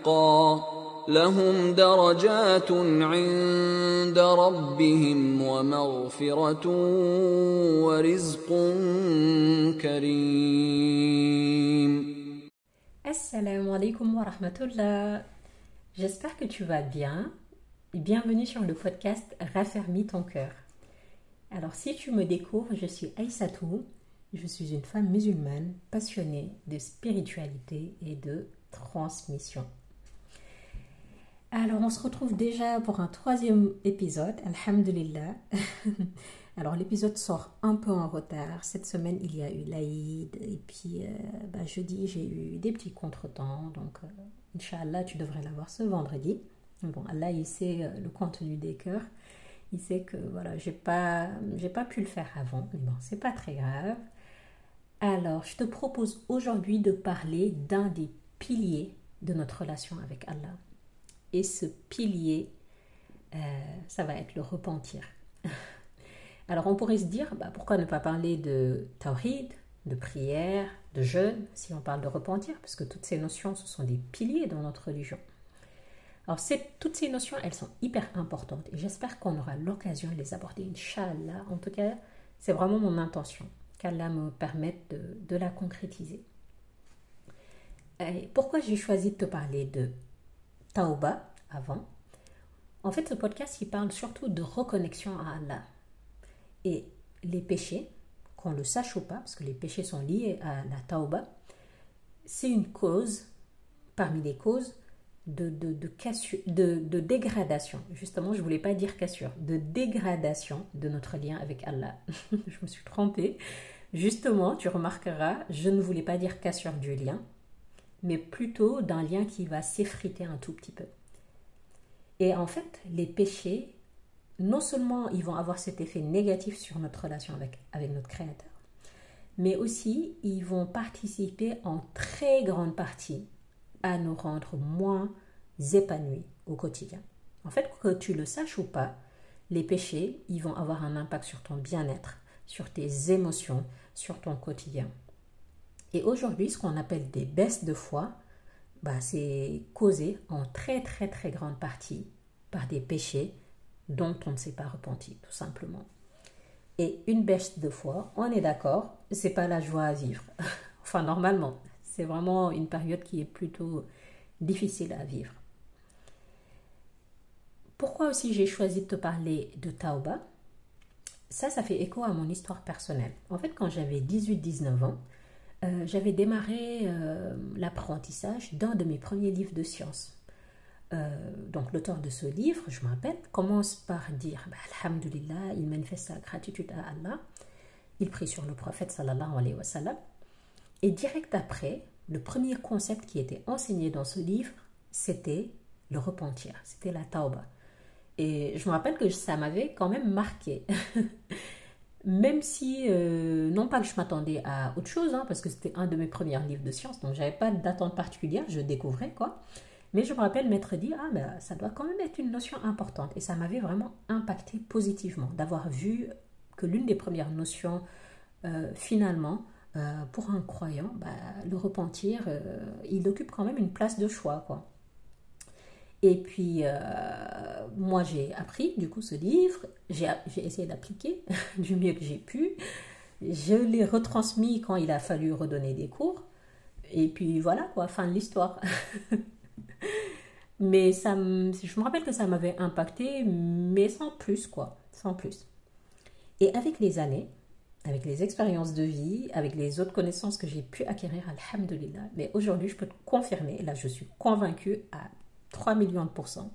حقا لهم درجات عند ربهم ومغفره ورزق كريم Assalamu alaikum wa rahmatullah. J'espère que tu vas bien. Bienvenue sur le podcast Raffermis ton cœur. Alors, si tu me découvres, je suis Aïssatou. Je suis une femme musulmane passionnée de spiritualité et de transmission. Alors, on se retrouve déjà pour un troisième épisode, Alhamdulillah. Alors, l'épisode sort un peu en retard. Cette semaine, il y a eu l'Aïd. Et puis, euh, bah, jeudi, j'ai eu des petits contretemps. Donc, euh, Inch'Allah, tu devrais l'avoir ce vendredi. Bon, Allah, il sait euh, le contenu des cœurs. Il sait que, voilà, j'ai pas, j'ai pas pu le faire avant. Mais bon, c'est pas très grave. Alors, je te propose aujourd'hui de parler d'un des piliers de notre relation avec Allah. Et ce pilier, euh, ça va être le repentir. Alors on pourrait se dire, bah, pourquoi ne pas parler de tawhid, de prière, de jeûne, si on parle de repentir, parce que toutes ces notions, ce sont des piliers dans notre religion. Alors toutes ces notions, elles sont hyper importantes et j'espère qu'on aura l'occasion de les aborder, Inch'Allah. En tout cas, c'est vraiment mon intention, qu'Allah me permette de, la concrétiser. Pourquoi j'ai choisi de te parler de Tauba avant En fait, ce podcast, il parle surtout de reconnexion à Allah. Et les péchés, qu'on le sache ou pas, parce que les péchés sont liés à la Tauba, c'est une cause, parmi les causes, de, de, de, de, dégradation. Justement, je ne voulais pas dire cassure, de dégradation de notre lien avec Allah. je me suis trompée. Justement, tu remarqueras, je ne voulais pas dire cassure du lien, mais plutôt d'un lien qui va s'effriter un tout petit peu. Et en fait, les péchés, non seulement ils vont avoir cet effet négatif sur notre relation avec, avec notre Créateur, mais aussi ils vont participer en très grande partie à nous rendre moins épanouis au quotidien. En fait, que tu le saches ou pas, les péchés, ils vont avoir un impact sur ton bien-être, sur tes émotions, sur ton quotidien. Et aujourd'hui, ce qu'on appelle des baisses de foi, bah, c'est causé en très très très grande partie par des péchés dont on ne s'est pas repenti, tout simplement. Et une baisse de foi, on est d'accord, c'est pas la joie à vivre. enfin, normalement, c'est vraiment une période qui est plutôt difficile à vivre. Pourquoi aussi j'ai choisi de te parler de Tauba Ça, ça fait écho à mon histoire personnelle. En fait, quand j'avais 18-19 ans, euh, j'avais démarré euh, l'apprentissage d'un de mes premiers livres de sciences. Euh, donc l'auteur de ce livre, je me rappelle, commence par dire bah, Alhamdulillah, il manifeste sa gratitude à Allah, il prie sur le prophète sallallahu alayhi wa sallam, et direct après, le premier concept qui était enseigné dans ce livre, c'était le repentir, c'était la tauba. Et je me rappelle que ça m'avait quand même marqué. même si, euh, non pas que je m'attendais à autre chose, hein, parce que c'était un de mes premiers livres de sciences, donc j'avais pas d'attente particulière, je découvrais quoi. Mais je me rappelle m'être dit, ah ben ça doit quand même être une notion importante. Et ça m'avait vraiment impacté positivement d'avoir vu que l'une des premières notions, euh, finalement, euh, pour un croyant, bah, le repentir, il occupe quand même une place de choix, quoi. Et puis, moi, j'ai appris du coup ce livre, j'ai essayé d'appliquer du mieux que j'ai pu. Je l'ai retransmis quand il a fallu redonner des cours. Et puis voilà, quoi, fin de l'histoire. mais ça, je me rappelle que ça m'avait impacté, mais sans plus, quoi, sans plus. Et avec les années, avec les expériences de vie, avec les autres connaissances que j'ai pu acquérir, alhamdulillah. Mais aujourd'hui, je peux te confirmer, là je suis convaincue à 3 millions de pourcents,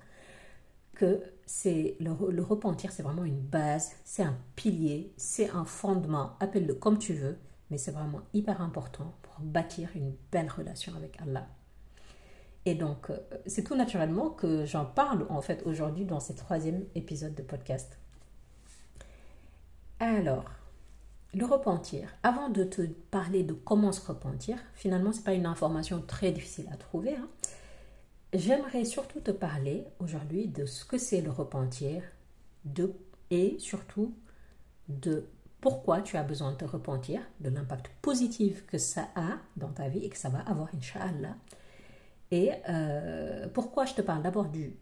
que c'est le, repentir, c'est vraiment une base, c'est un pilier, c'est un fondement, appelle-le comme tu veux, mais c'est vraiment hyper important pour bâtir une belle relation avec Allah. Et donc, euh, c'est tout naturellement que j'en parle en fait aujourd'hui dans ce troisième épisode de podcast. Alors, le repentir. Avant de te parler de comment se repentir, finalement, ce n'est pas une information très difficile à trouver. Hein. J'aimerais surtout te parler aujourd'hui de ce que c'est le repentir de, et surtout de pourquoi tu as besoin de te repentir, de l'impact positif que ça a dans ta vie et que ça va avoir, Inch'Allah. Et euh, pourquoi je te parle d'abord du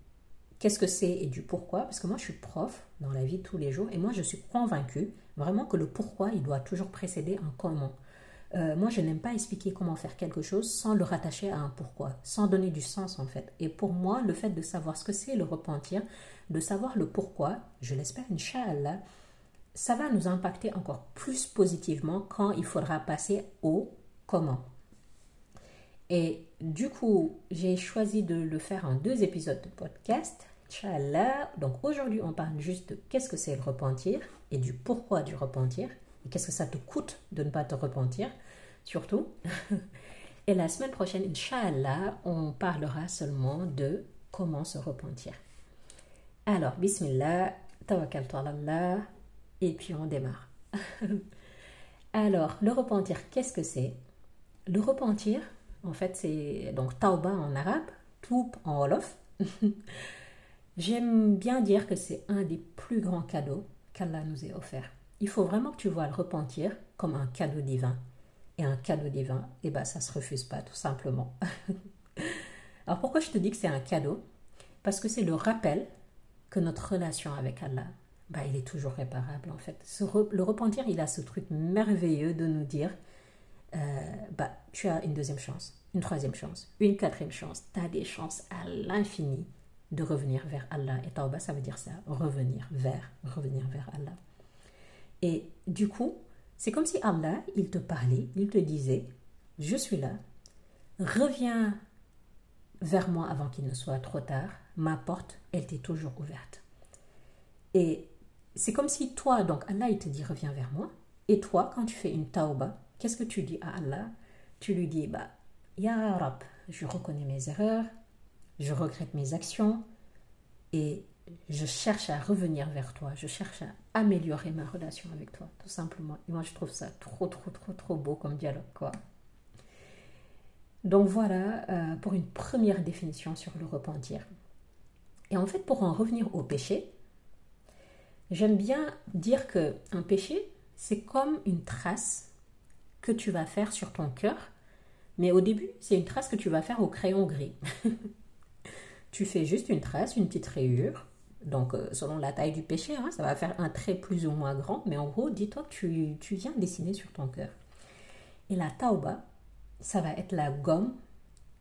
qu'est-ce que c'est et du pourquoi, parce que moi je suis prof dans la vie tous les jours et moi je suis convaincue vraiment que le pourquoi il doit toujours précéder un comment. Euh, moi je n'aime pas expliquer comment faire quelque chose sans le rattacher à un pourquoi, sans donner du sens en fait. Et pour moi, le fait de savoir ce que c'est le repentir, de savoir le pourquoi, je l'espère, Inch'Allah, ça va nous impacter encore plus positivement quand il faudra passer au comment. Et du coup, j'ai choisi de le faire en deux épisodes de podcast. Inch'Allah. Donc aujourd'hui, on parle juste de qu'est-ce que c'est le repentir et du pourquoi du repentir. Qu'est-ce que ça te coûte de ne pas te repentir, surtout. et la semaine prochaine, Inch'Allah, on parlera seulement de comment se repentir. Alors, Bismillah, tawakkal Allah, et puis on démarre. Alors, le repentir, qu'est-ce que c'est? Le repentir, en fait, c'est donc tauba en arabe, tout en wolof. J'aime bien dire que c'est un des plus grands cadeaux qu'Allah nous ait offert. Il faut vraiment que tu vois le repentir comme un cadeau divin. Et un cadeau divin, eh ben, ça se refuse pas, tout simplement. Alors pourquoi je te dis que c'est un cadeau? Parce que c'est le rappel que notre relation avec Allah, bah, il est toujours réparable en fait. le repentir, il a ce truc merveilleux de nous dire, euh, bah, tu as une deuxième chance, une troisième chance, une quatrième chance, tu as des chances à l'infini de revenir vers Allah. Et tauba, ça veut dire ça, revenir vers, revenir vers Allah. Et du coup, c'est comme si Allah, il te parlait, il te disait, je suis là, reviens vers moi avant qu'il ne soit trop tard, ma porte, elle t'est toujours ouverte. Et c'est comme si toi, donc Allah, il te dit reviens vers moi. Et toi, quand tu fais une tauba, qu'est-ce que tu dis à Allah? Tu lui dis, bah, Ya Rab, je reconnais mes erreurs, je regrette mes actions et je cherche à revenir vers toi, je cherche à améliorer ma relation avec toi, tout simplement. Et moi, je trouve ça trop, trop, trop, trop beau comme dialogue, quoi. Donc voilà euh, pour une première définition sur le repentir. Et en fait, pour en revenir au péché, J'aime bien dire que un péché, c'est comme une trace que tu vas faire sur ton cœur, mais au début, c'est une trace que tu vas faire au crayon gris. tu fais juste une trace, une petite rayure. Donc, euh, selon la taille du péché, hein, ça va faire un trait plus ou moins grand, mais en gros, dis-toi que tu, tu viens dessiner sur ton cœur. Et la tauba, ça va être la gomme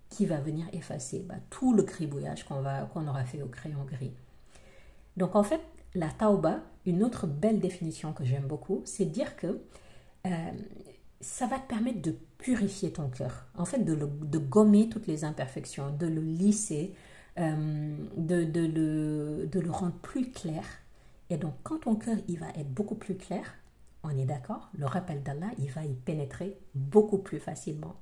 qui va venir effacer bah, tout le gribouillage qu'on aura fait au crayon gris. Donc en fait, la tauba, une autre belle définition que j'aime beaucoup, c'est dire que euh, ça va te permettre de purifier ton cœur, en fait de, de gommer toutes les imperfections, de le lisser, euh, de, de, le, de le rendre plus clair. Et donc quand ton cœur il va être beaucoup plus clair, on est d'accord, le rappel d'Allah, il va y pénétrer beaucoup plus facilement.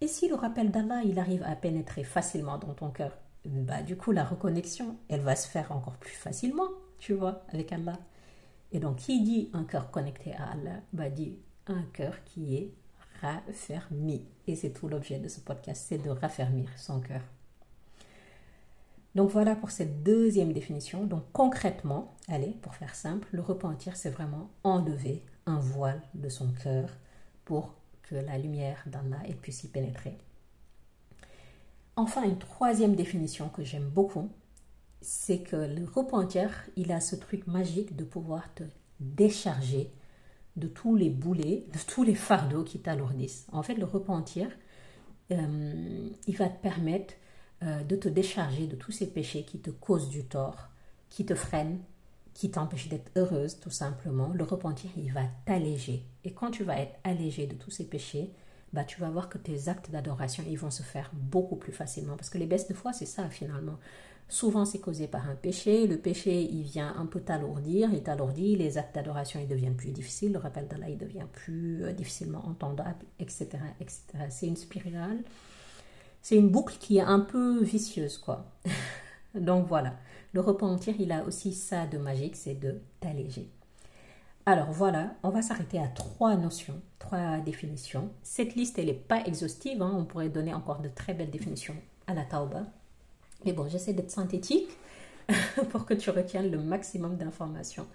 Et si le rappel d'Allah, il arrive à pénétrer facilement dans ton cœur, bah, du coup, la reconnexion, elle va se faire encore plus facilement tu vois, avec Allah. Et donc, qui dit un cœur connecté à Allah, bah, dit un cœur qui est raffermi. Et c'est tout l'objet de ce podcast, c'est de raffermir son cœur. Donc voilà pour cette deuxième définition. Donc concrètement, allez, pour faire simple, le repentir, c'est vraiment enlever un voile de son cœur pour que la lumière d'Allah puisse y pénétrer. Enfin, une troisième définition que j'aime beaucoup, c'est que le repentir, il a ce truc magique de pouvoir te décharger de tous les boulets, de tous les fardeaux qui t'alourdissent. En fait, le repentir, euh, il va te permettre euh, de te décharger de tous ces péchés qui te causent du tort, qui te freinent qui t'empêche d'être heureuse, tout simplement, le repentir, il va t'alléger. Et quand tu vas être allégé de tous ces péchés, bah, tu vas voir que tes actes d'adoration, ils vont se faire beaucoup plus facilement. Parce que les baisses de foi, c'est ça, finalement. Souvent, c'est causé par un péché. Le péché, il vient un peu t'alourdir. Il t'alourdit. Les actes d'adoration, ils deviennent plus difficiles. Le rappel d'Allah, il devient plus euh, difficilement entendable, etc. etc. C'est une spirale. C'est une boucle qui est un peu vicieuse, quoi. Donc voilà. Le repentir, il a aussi ça de magique, c'est de t'alléger. Alors voilà, on va s'arrêter à trois notions, trois définitions. Cette liste, elle n'est pas exhaustive, hein. on pourrait donner encore de très belles définitions à la tauba. Mais bon, j'essaie d'être synthétique pour que tu retiennes le maximum d'informations.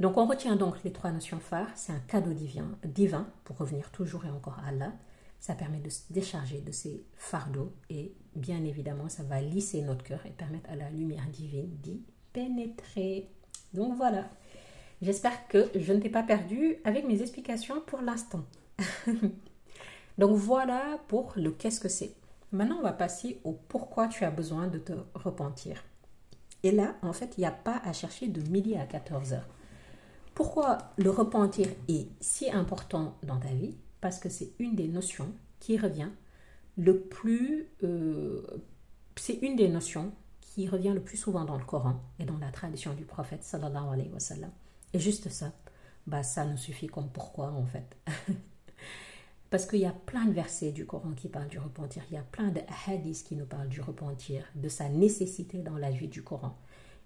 Donc on retient donc les trois notions phares. C'est un cadeau divin, divin, pour revenir toujours et encore à Allah. Ça permet de se décharger de ses fardeaux et bien évidemment, ça va lisser notre cœur et permettre à la lumière divine d'y pénétrer. Donc voilà. J'espère que je ne t'ai pas perdu avec mes explications pour l'instant. Donc voilà pour le qu'est-ce que c'est. Maintenant, on va passer au pourquoi tu as besoin de te repentir. Et là, en fait, il n'y a pas à chercher de midi à 14 heures. Pourquoi le repentir est si important dans ta vie? Parce que c'est une des notions qui revient le plus. Euh, c'est une des notions qui revient le plus souvent dans le Coran et dans la tradition du prophète sallallahu alayhi wa. Et juste ça, bah ça nous suffit comme pourquoi en fait. Parce qu'il y a plein de versets du Coran qui parlent du repentir, il y a plein de hadiths qui nous parlent du repentir, de sa nécessité dans la vie du Coran.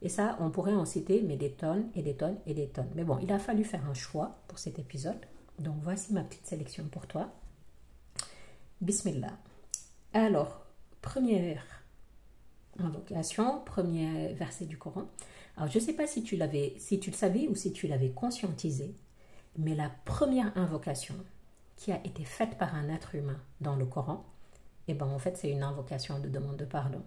Et ça, on pourrait en citer, mais des tonnes et des tonnes et des tonnes. Mais bon, il a fallu faire un choix pour cet épisode. Donc voici ma petite sélection pour toi. Bismillah. Alors, première invocation, premier verset du Coran. Alors, je ne sais pas si tu l'avais, si tu le savais ou si tu l'avais conscientisé, mais la première invocation qui a été faite par un être humain dans le Coran, eh ben, en fait, c'est une invocation de demande de pardon.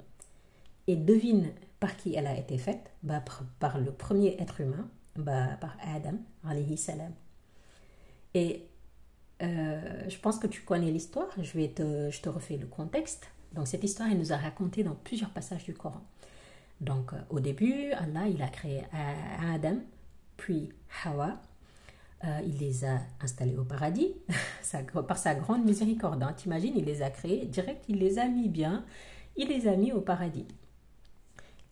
Et devine par qui elle a été faite? Bah, par, le premier être humain, bah, par Adam, alayhi salam. Et euh, je pense que tu connais l'histoire, je, vais te, refais le contexte. Donc cette histoire, elle nous a raconté dans plusieurs passages du Coran. Donc euh, au début, Allah, il a créé Adam, puis Hawa. Euh, il les a installés au paradis par sa grande miséricorde. Hein. T'imagines, il les a créés direct, il les a mis bien, il les a mis au paradis.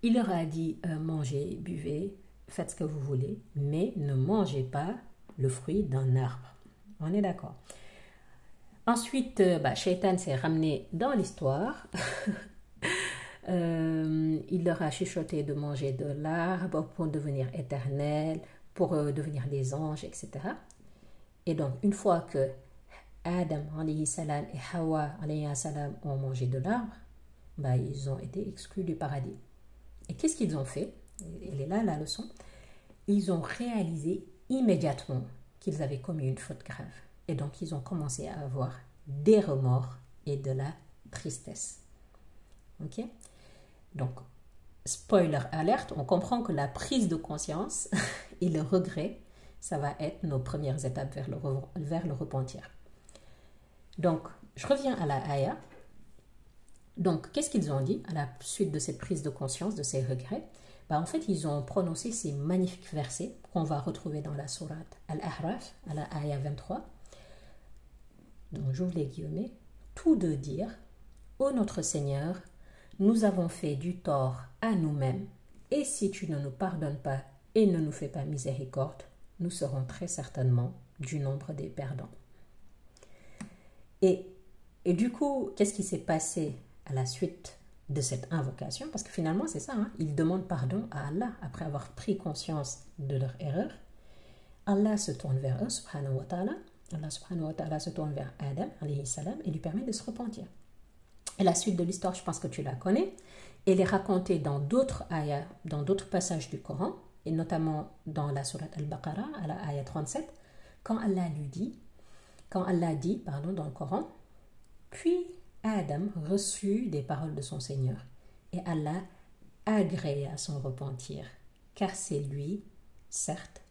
Il leur a dit mangez, buvez, faites ce que vous voulez, mais ne mangez pas le fruit d'un arbre. On est d'accord. Ensuite, bah, Shaitan s'est ramené dans l'histoire. Euh, il leur a chuchoté de manger de l'arbre pour devenir éternel, pour euh, devenir des anges, etc. Et donc, une fois que Adam salam, et Hawa salam, ont mangé de l'arbre, bah, ils ont été exclus du paradis. Et qu'est-ce qu'ils ont fait? Elle est là la leçon. Ils ont réalisé immédiatement qu'ils avaient commis une faute grave. Et donc, ils ont commencé à avoir des remords et de la tristesse. Ok? Donc, spoiler alerte, on comprend que la prise de conscience et le regret, ça va être nos premières étapes vers le, repentir. Donc, je reviens à la Aya. Donc, qu'est-ce qu'ils ont dit à la suite de cette prise de conscience, de ces regrets? Bah, En fait, ils ont prononcé ces magnifiques versets qu'on va retrouver dans la sourate Al-Ahraf, à la Aya 23. Donc, j'ouvre les guillemets. Tout de dire Ô notre Seigneur, nous avons fait du tort à nous-mêmes, et si tu ne nous pardonnes pas et ne nous fais pas miséricorde, nous serons très certainement du nombre des perdants. Et, et du coup, qu'est-ce qui s'est passé à la suite de cette invocation Parce que finalement, c'est ça, hein, ils demandent pardon à Allah après avoir pris conscience de leur erreur. Allah se tourne vers eux, subhanahu wa ta'ala. Allah subhanahu wa ta'ala se tourne vers Adam, salam, et lui permet de se repentir. Et la suite de l'histoire, je pense que tu la connais. Elle est racontée dans d'autres ayats, dans d'autres passages du Coran, et notamment dans la sourate Al-Baqarah, à la ayah 37, quand Allah lui dit, quand Allah dit, pardon, dans le Coran, puis Adam reçut des paroles de son Seigneur, et Allah agréa son repentir, car c'est lui, certes,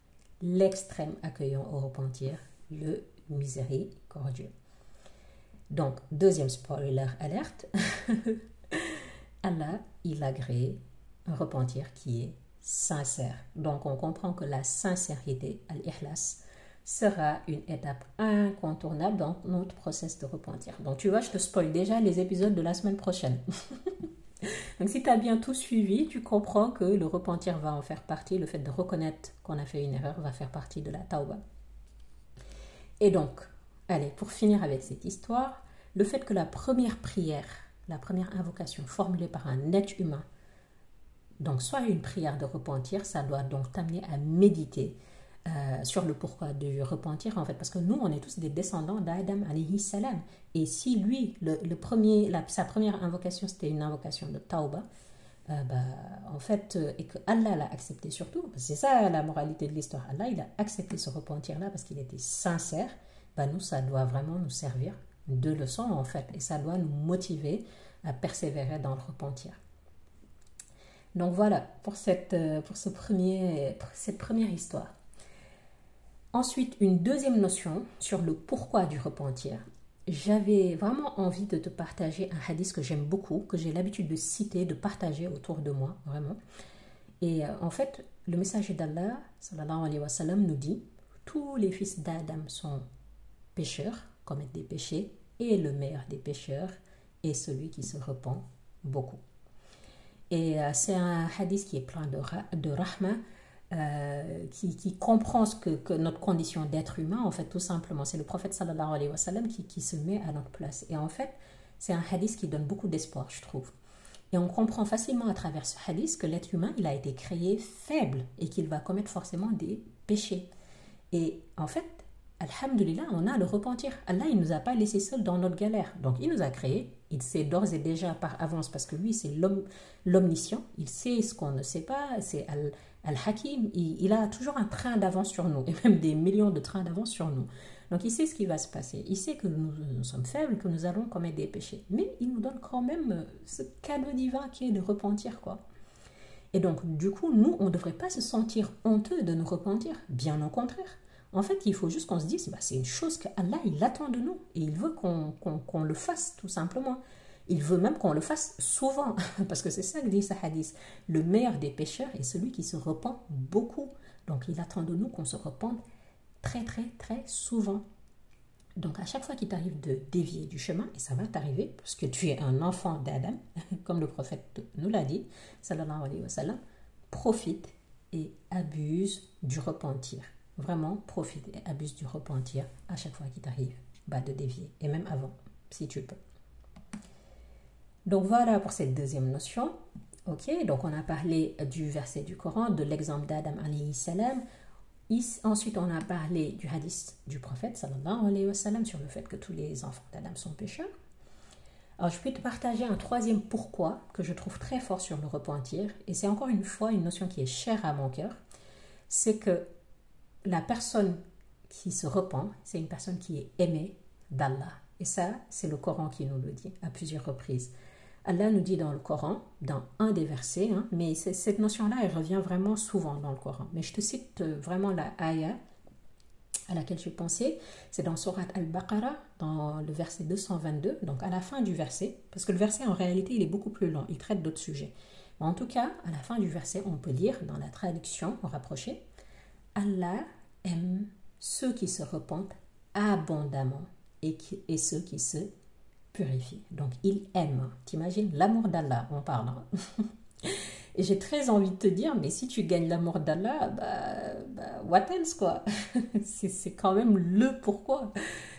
l'extrême accueillant au repentir, le miséricordieux. Donc, deuxième spoiler alerte, Allah, il agrée un repentir qui est sincère. Donc on comprend que la sincérité, al-ihlas, sera une étape incontournable dans notre process de repentir. Donc tu vois, je te spoil déjà les épisodes de la semaine prochaine. Donc si tu as bien tout suivi, tu comprends que le repentir va en faire partie, le fait de reconnaître qu'on a fait une erreur va faire partie de la tauba. Et donc, allez, pour finir avec cette histoire, le fait que la première prière, la première invocation formulée par un être humain, donc soit une prière de repentir, ça doit donc t'amener à méditer euh, sur le pourquoi du repentir en fait. Parce que nous on est tous des descendants d'Adam alayhi salam. Et si lui le, premier sa première invocation c'était une invocation de tauba euh, bah, en fait euh, et que Allah l'a accepté surtout c'est ça la moralité de l'histoire Allah il a accepté ce repentir là parce qu'il était sincère bah, nous ça doit vraiment nous servir de leçon en fait. Et ça doit nous motiver à persévérer dans le repentir. Donc voilà pour cette pour ce premier pour cette première histoire Ensuite, une deuxième notion sur le pourquoi du repentir. J'avais vraiment envie de te partager un hadith que j'aime beaucoup, que j'ai l'habitude de citer, de partager autour de moi, vraiment. Et euh, en fait, le messager d'Allah, sallallahu alayhi wa sallam, nous dit tous les fils d'Adam sont pécheurs, commettent des péchés, et le meilleur des pécheurs est celui qui se repent beaucoup. Et euh, c'est un hadith qui est plein de, de rahma, euh, qui, comprend ce que, notre condition d'être humain, en fait, tout simplement. C'est le prophète sallallahu alayhi wa sallam qui, se met à notre place. Et en fait, c'est un hadith qui donne beaucoup d'espoir, je trouve. Et on comprend facilement à travers ce hadith que l'être humain, il a été créé faible et qu'il va commettre forcément des péchés. Et en fait, Alhamdulillah, on a le repentir. Allah, il ne nous a pas laissé seuls dans notre galère. Donc, il nous a créés. Il sait d'ores et déjà par avance, parce que lui, c'est l'omniscient. Il sait ce qu'on ne sait pas. C'est Al-Hakim, il, a toujours un train d'avance sur nous, et même des millions de trains d'avance sur nous. Donc il sait ce qui va se passer. Il sait que nous, sommes faibles, que nous allons commettre des péchés. Mais il nous donne quand même euh, ce cadeau divin qui est de repentir, quoi. Et donc, du coup, nous, on ne devrait pas se sentir honteux de nous repentir. Bien au contraire. En fait, il faut juste qu'on se dise, bah, c'est une chose qu'Allah, il attend de nous. Et il veut qu'on le fasse, tout simplement. Il veut même qu'on le fasse souvent, parce que c'est ça que dit ce hadith. Le meilleur des pécheurs est celui qui se repent beaucoup. Donc il attend de nous qu'on se repente très très très souvent. Donc à chaque fois qu'il t'arrive de dévier du chemin, et ça va t'arriver, parce que tu es un enfant d'Adam, comme le prophète nous l'a dit, sallallahu alayhi wa sallam, profite et abuse du repentir. Vraiment, profite et abuse du repentir à chaque fois qu'il t'arrive bah, de dévier, et même avant, si tu peux. Donc voilà pour cette deuxième notion. Ok, donc on a parlé du verset du Coran, de l'exemple d'Adam alayhi salam. Ensuite, on a parlé du hadith du prophète sallallahu sur le fait que tous les enfants d'Adam sont pécheurs. Alors, je peux te partager un troisième pourquoi que je trouve très fort sur le repentir, et c'est encore une fois une notion qui est chère à mon cœur. C'est que la personne qui se repent, c'est une personne qui est aimée d'Allah. Et ça, c'est le Coran qui nous le dit à plusieurs reprises. Allah nous dit dans le Coran, dans un des versets, hein, mais cette notion-là, elle revient vraiment souvent dans le Coran. Mais je te cite euh, vraiment la ayah à laquelle j'ai pensé, c'est dans Surat al-Baqarah, dans le verset 222, donc à la fin du verset, parce que le verset en réalité il est beaucoup plus long, il traite d'autres sujets. en tout cas, à la fin du verset, on peut lire dans la traduction rapprochée, Allah aime ceux qui se repentent abondamment et, et ceux qui se purifie. Donc il aime. T'imagines l'amour d'Allah, on parle. Hein. Et j'ai très envie de te dire, mais si tu gagnes l'amour d'Allah, bah, bah, what else quoi? C'est quand même le pourquoi.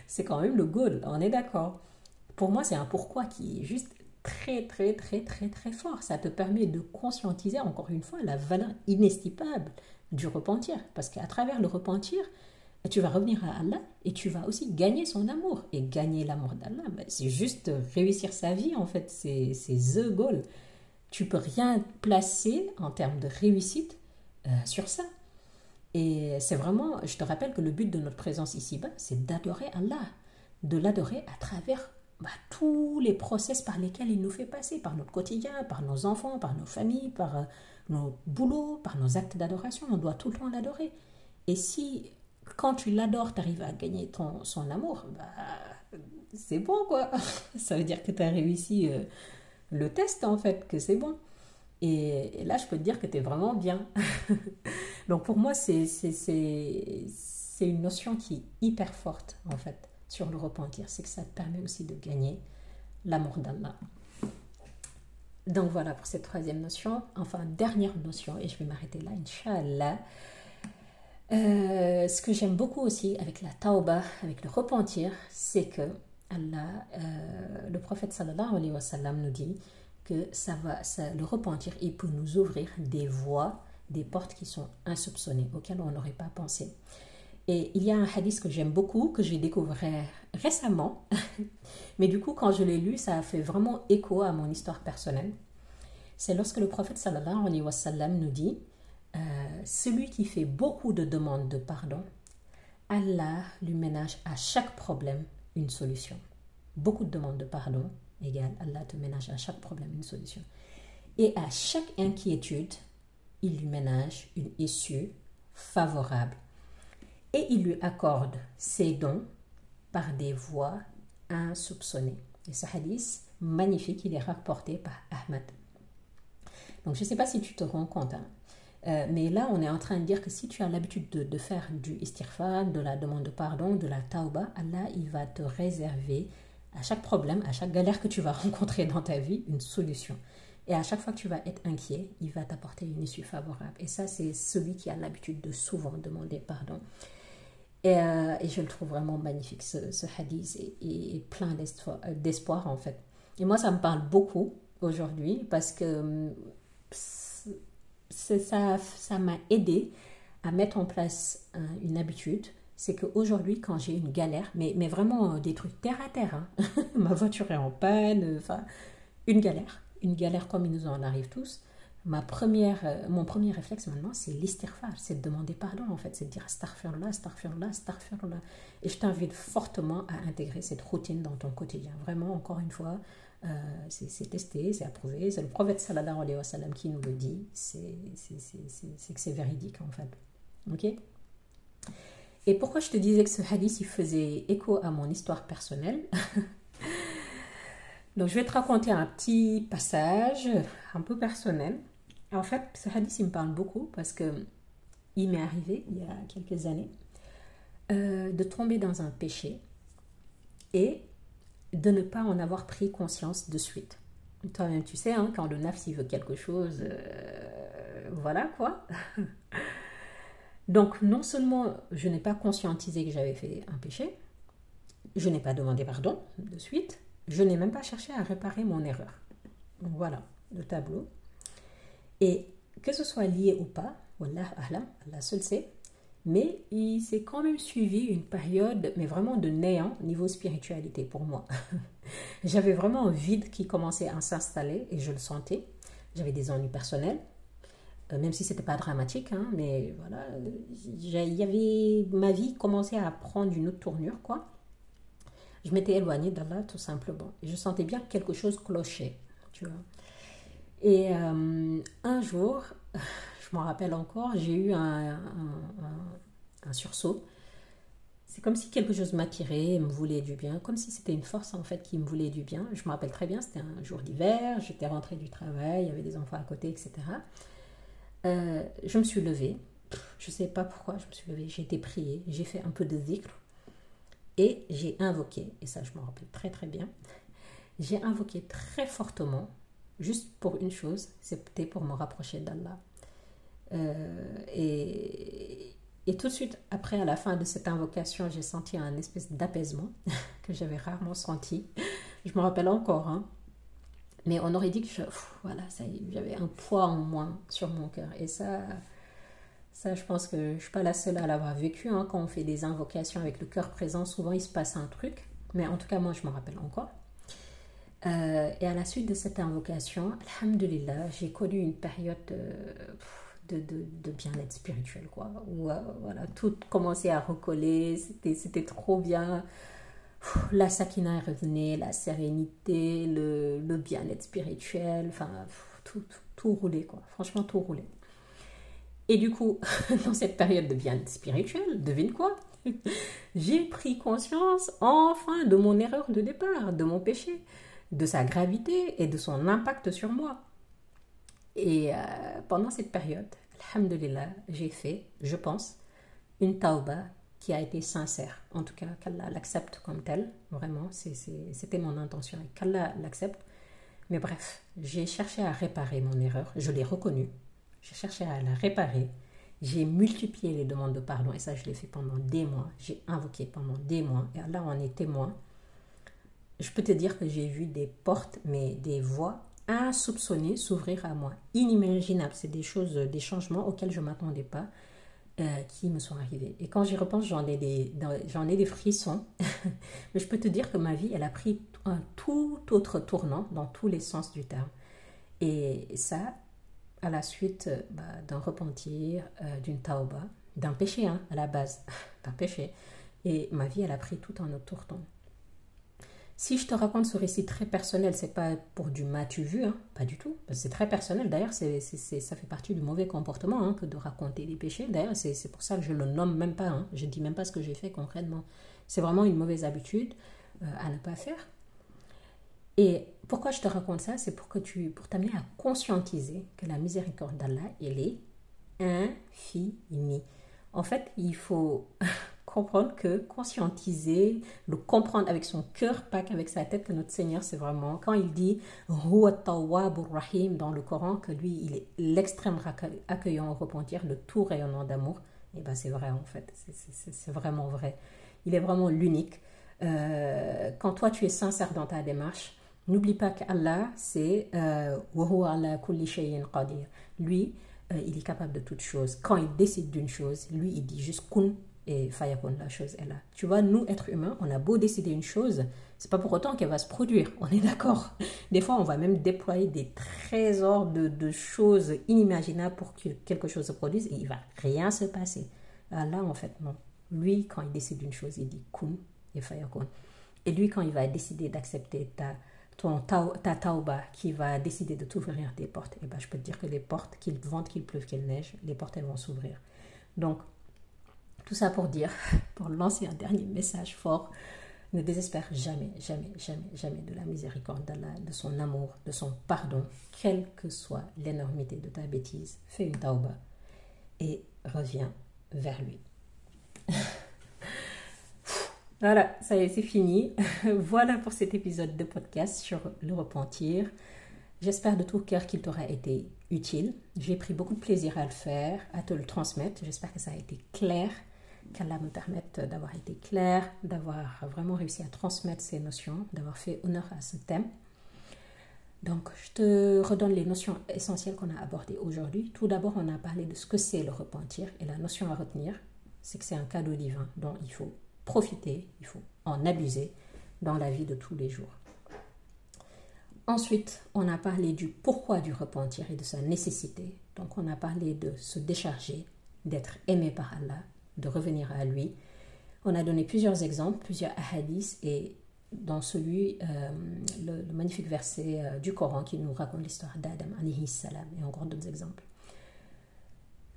C'est quand même le goal, on est d'accord. Pour moi, c'est un pourquoi qui est juste très très très très très fort. Ça te permet de conscientiser encore une fois la valeur inestimable du repentir. Parce qu'à travers le repentir, tu vas revenir à Allah et tu vas aussi gagner son amour. Et gagner l'amour d'Allah, ben, c'est juste réussir sa vie en fait, c'est the goal. Tu peux rien placer en termes de réussite euh, sur ça. Et c'est vraiment, je te rappelle que le but de notre présence ici-bas, c'est d'adorer Allah, de l'adorer à travers bah, tous les process par lesquels il nous fait passer, par notre quotidien, par nos enfants, par nos familles, par euh, nos boulots, par nos actes d'adoration. On doit tout le temps l'adorer. Et si quand tu l'adores, tu arrives à gagner ton, son amour, bah, c'est bon quoi. Ça veut dire que tu as réussi euh, le test en fait, que c'est bon. Et, là, je peux te dire que tu es vraiment bien. Donc pour moi, c'est une notion qui est hyper forte, en fait, sur le repentir. C'est que ça te permet aussi de gagner l'amour d'Allah. Donc voilà pour cette troisième notion. Enfin, dernière notion, et je vais m'arrêter là, Inch'Allah. Euh, ce que j'aime beaucoup aussi avec la tauba, avec le repentir, c'est que Allah, euh, le prophète sallallahu alayhi wa nous dit que ça va, le repentir, il peut nous ouvrir des voies, des portes qui sont insoupçonnées, auxquelles on n'aurait pas pensé. Et il y a un hadith que j'aime beaucoup, que j'ai découvert récemment, mais du coup, quand je l'ai lu, ça a fait vraiment écho à mon histoire personnelle. C'est lorsque le prophète sallallahu alayhi wa nous dit euh, Celui qui fait beaucoup de demandes de pardon, Allah lui ménage à chaque problème une solution. Beaucoup de demandes de pardon égale Allah te ménage à chaque problème une solution. Et à chaque inquiétude, il lui ménage une issue favorable. Et il lui accorde ses dons par des voies insoupçonnées. Et ce hadith magnifique, il est rapporté par Ahmad. Donc je ne sais pas si tu te rends compte, hein. Euh, mais là on est en train de dire que si tu as l'habitude de, faire du istighfar, de la demande de pardon, de la tauba, Allah il va te réserver à chaque problème, à chaque galère que tu vas rencontrer dans ta vie, une solution. Et à chaque fois que tu vas être inquiet, il va t'apporter une issue favorable. Et ça, c'est celui qui a l'habitude de souvent demander pardon. Et, euh, je le trouve vraiment magnifique, ce, hadith, et, plein d'espoir, en fait. Et moi, ça me parle beaucoup aujourd'hui parce que hum, ça ça m'a aidé à mettre en place une habitude c'est qu'aujourd'hui, quand j'ai une galère, mais, mais vraiment euh, des trucs terre à terre, hein. ma voiture est en panne, enfin, une galère, une galère comme il nous en arrive tous, ma première, euh, mon premier réflexe maintenant, c'est l'istighfar, c'est de demander pardon en fait, c'est de dire astaghfirullah, astaghfirullah, astaghfirullah. Et je t'invite fortement à intégrer cette routine dans ton quotidien. Vraiment, encore une fois, euh, c'est testé, c'est approuvé. C'est le prophète sallallahu alayhi qui nous le dit. C'est que c'est véridique en fait. Ok? Et pourquoi je te disais que ce hadith il faisait écho à mon histoire personnelle? Donc je vais te raconter un petit passage un peu personnel. En fait, ce hadith il me parle beaucoup parce que il m'est arrivé il y a quelques années euh, de tomber dans un péché et de ne pas en avoir pris conscience de suite. Toi-même, tu sais, hein, quand le nafs veut quelque chose, euh, voilà quoi. Donc, non seulement je n'ai pas conscientisé que j'avais fait un péché, je n'ai pas demandé pardon de suite, je n'ai même pas cherché à réparer mon erreur. Voilà le tableau. Et que ce soit lié ou pas, Wallah, Allah, Allah seul sait, mais il s'est quand même suivi une période, mais vraiment de néant niveau spiritualité pour moi. J'avais vraiment un vide qui commençait à s'installer et je le sentais. J'avais des ennuis personnels, euh, même si c'était pas dramatique, hein, mais voilà, ma vie commençait à prendre une autre tournure, quoi. Je m'étais éloignée d'Allah tout simplement. Et je sentais bien que quelque chose clochait, tu vois. Et euh, un jour, je m'en rappelle encore, j'ai eu un, sursaut. C'est comme si quelque chose m'attirait, me voulait du bien, comme si c'était une force en fait qui me voulait du bien. Je me rappelle très bien, c'était un jour d'hiver, j'étais rentrée du travail, il y avait des enfants à côté, etc. Euh, je me suis levée, je ne sais pas pourquoi je me suis levée, j'ai été priée, j'ai fait un peu de zikr et j'ai invoqué, et ça je me rappelle très très bien, j'ai invoqué très fortement, juste pour une chose, c'était pour me rapprocher d'Allah. Euh, et, et, tout de suite, après, à la fin de cette invocation, j'ai senti un espèce d'apaisement que j'avais rarement senti. Je me rappelle encore, hein. mais on aurait dit que voilà, j'avais un poids en moins sur mon cœur. Et ça, ça, je pense que je ne suis pas la seule à l'avoir vécu. Hein. Quand on fait des invocations avec le cœur présent, souvent il se passe un truc. Mais en tout cas, moi, je me rappelle encore. Euh, et à la suite de cette invocation, Alhamdulillah, j'ai connu une période... Euh, de, bien-être spirituel, quoi. Où euh, voilà, tout commençait à recoller, c'était trop bien. la sakina revenait, la sérénité, le, le bien-être spirituel, enfin, tout, tout, tout, roulait, quoi. Franchement, tout roulait. Et du coup, dans cette période de bien-être spirituel, devine quoi? J'ai pris conscience, enfin, de mon erreur de départ, de mon péché, de sa gravité et de son impact sur moi. Et euh, pendant cette période, alhamdulillah, j'ai fait, je pense, une tauba qui a été sincère. En tout cas, qu'Allah l'accepte comme telle. Vraiment, c'était mon intention et qu'Allah l'accepte. Mais bref, j'ai cherché à réparer mon erreur. Je l'ai reconnue. J'ai cherché à la réparer. J'ai multiplié les demandes de pardon et ça, je l'ai fait pendant des mois. J'ai invoqué pendant des mois et Allah en est témoin. Je peux te dire que j'ai vu des portes, mais des voies insoupçonnées s'ouvrir à moi. Inimaginables. C'est des choses, des changements auxquels je ne m'attendais pas. Euh, qui me sont arrivés. Et quand j'y repense, j'en ai des, j'en ai des frissons. Mais je peux te dire que ma vie, elle a pris un tout autre tournant dans tous les sens du terme. Et ça, à la suite bah, d'un repentir, euh, d'une tauba, d'un péché hein, à la base, d'un péché. Et ma vie, elle a pris tout un autre tournant. Si je te raconte ce récit très personnel, c'est pas pour du m'as-tu vu, hein, pas du tout. C'est très personnel. D'ailleurs, ça fait partie du mauvais comportement hein, que de raconter des péchés. D'ailleurs, c'est, pour ça que je le nomme même pas. Hein. Je dis même pas ce que j'ai fait concrètement. C'est vraiment une mauvaise habitude euh, à ne pas faire. Et pourquoi je te raconte ça? C'est pour que tu, pour t'amener à conscientiser que la miséricorde d'Allah, elle est infinie. En fait, il faut comprendre que conscientiser, le comprendre avec son cœur, pas qu'avec sa tête, que notre Seigneur, c'est vraiment, quand il dit Rahim dans le Coran, que lui, il est l'extrême accueillant au repentir, le tout rayonnant d'amour, et eh ben c'est vrai en fait, c'est vraiment vrai. Il est vraiment l'unique. Euh, quand toi, tu es sincère dans ta démarche, n'oublie pas qu'Allah, c'est euh, Lui, euh, il est capable de toutes choses. Quand il décide d'une chose, lui, il dit juste et fayakun, la chose est là. Tu vois, nous, êtres humains, on a beau décider une chose, c'est pas pour autant qu'elle va se produire, on est d'accord. Des fois, on va même déployer des trésors de, choses inimaginables pour que quelque chose se produise et il va rien se passer. Ah, là, en fait, non. Lui, quand il décide une chose, il dit kun et fayakun. Et lui, quand il va décider d'accepter ta, ton ta tauba, qui va décider de t'ouvrir des portes, et eh ben, je peux te dire que les portes, qu'il vente, qu'il pleuve, qu'il neige, les portes, elles vont s'ouvrir. Donc, tout ça pour dire, pour lancer un dernier message fort, ne désespère jamais, jamais, jamais, jamais de la miséricorde d'Allah, de son amour, de son pardon, quelle que soit l'énormité de ta bêtise. Fais une tauba et reviens vers lui. voilà, ça y est, c'est fini. voilà pour cet épisode de podcast sur le repentir. J'espère de tout cœur qu'il t'aura été utile. J'ai pris beaucoup de plaisir à le faire, à te le transmettre. J'espère que ça a été clair qu'Allah me permette d'avoir été clair, d'avoir vraiment réussi à transmettre ces notions, d'avoir fait honneur à ce thème. Donc, je te redonne les notions essentielles qu'on a abordées aujourd'hui. Tout d'abord, on a parlé de ce que c'est le repentir et la notion à retenir, c'est que c'est un cadeau divin dont il faut profiter, il faut en abuser dans la vie de tous les jours. Ensuite, on a parlé du pourquoi du repentir et de sa nécessité. Donc, on a parlé de se décharger, d'être aimé par Allah, de revenir à lui. On a donné plusieurs exemples, plusieurs hadiths et dans celui, euh, le, magnifique verset euh, du Coran qui nous raconte l'histoire d'Adam, salam, et encore d'autres exemples.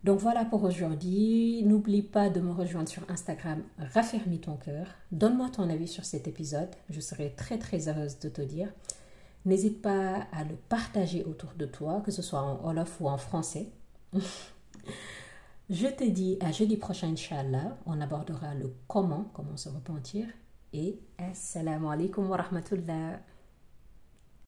Donc voilà pour aujourd'hui. N'oublie pas de me rejoindre sur Instagram, raffermis ton cœur. Donne-moi ton avis sur cet épisode. Je serai très très heureuse de te dire. N'hésite pas à le partager autour de toi, que ce soit en Wolof ou en français. Je te dis à jeudi prochain, Inch'Allah. On abordera le comment, comment se repentir. Et assalamu alaikum wa rahmatullah.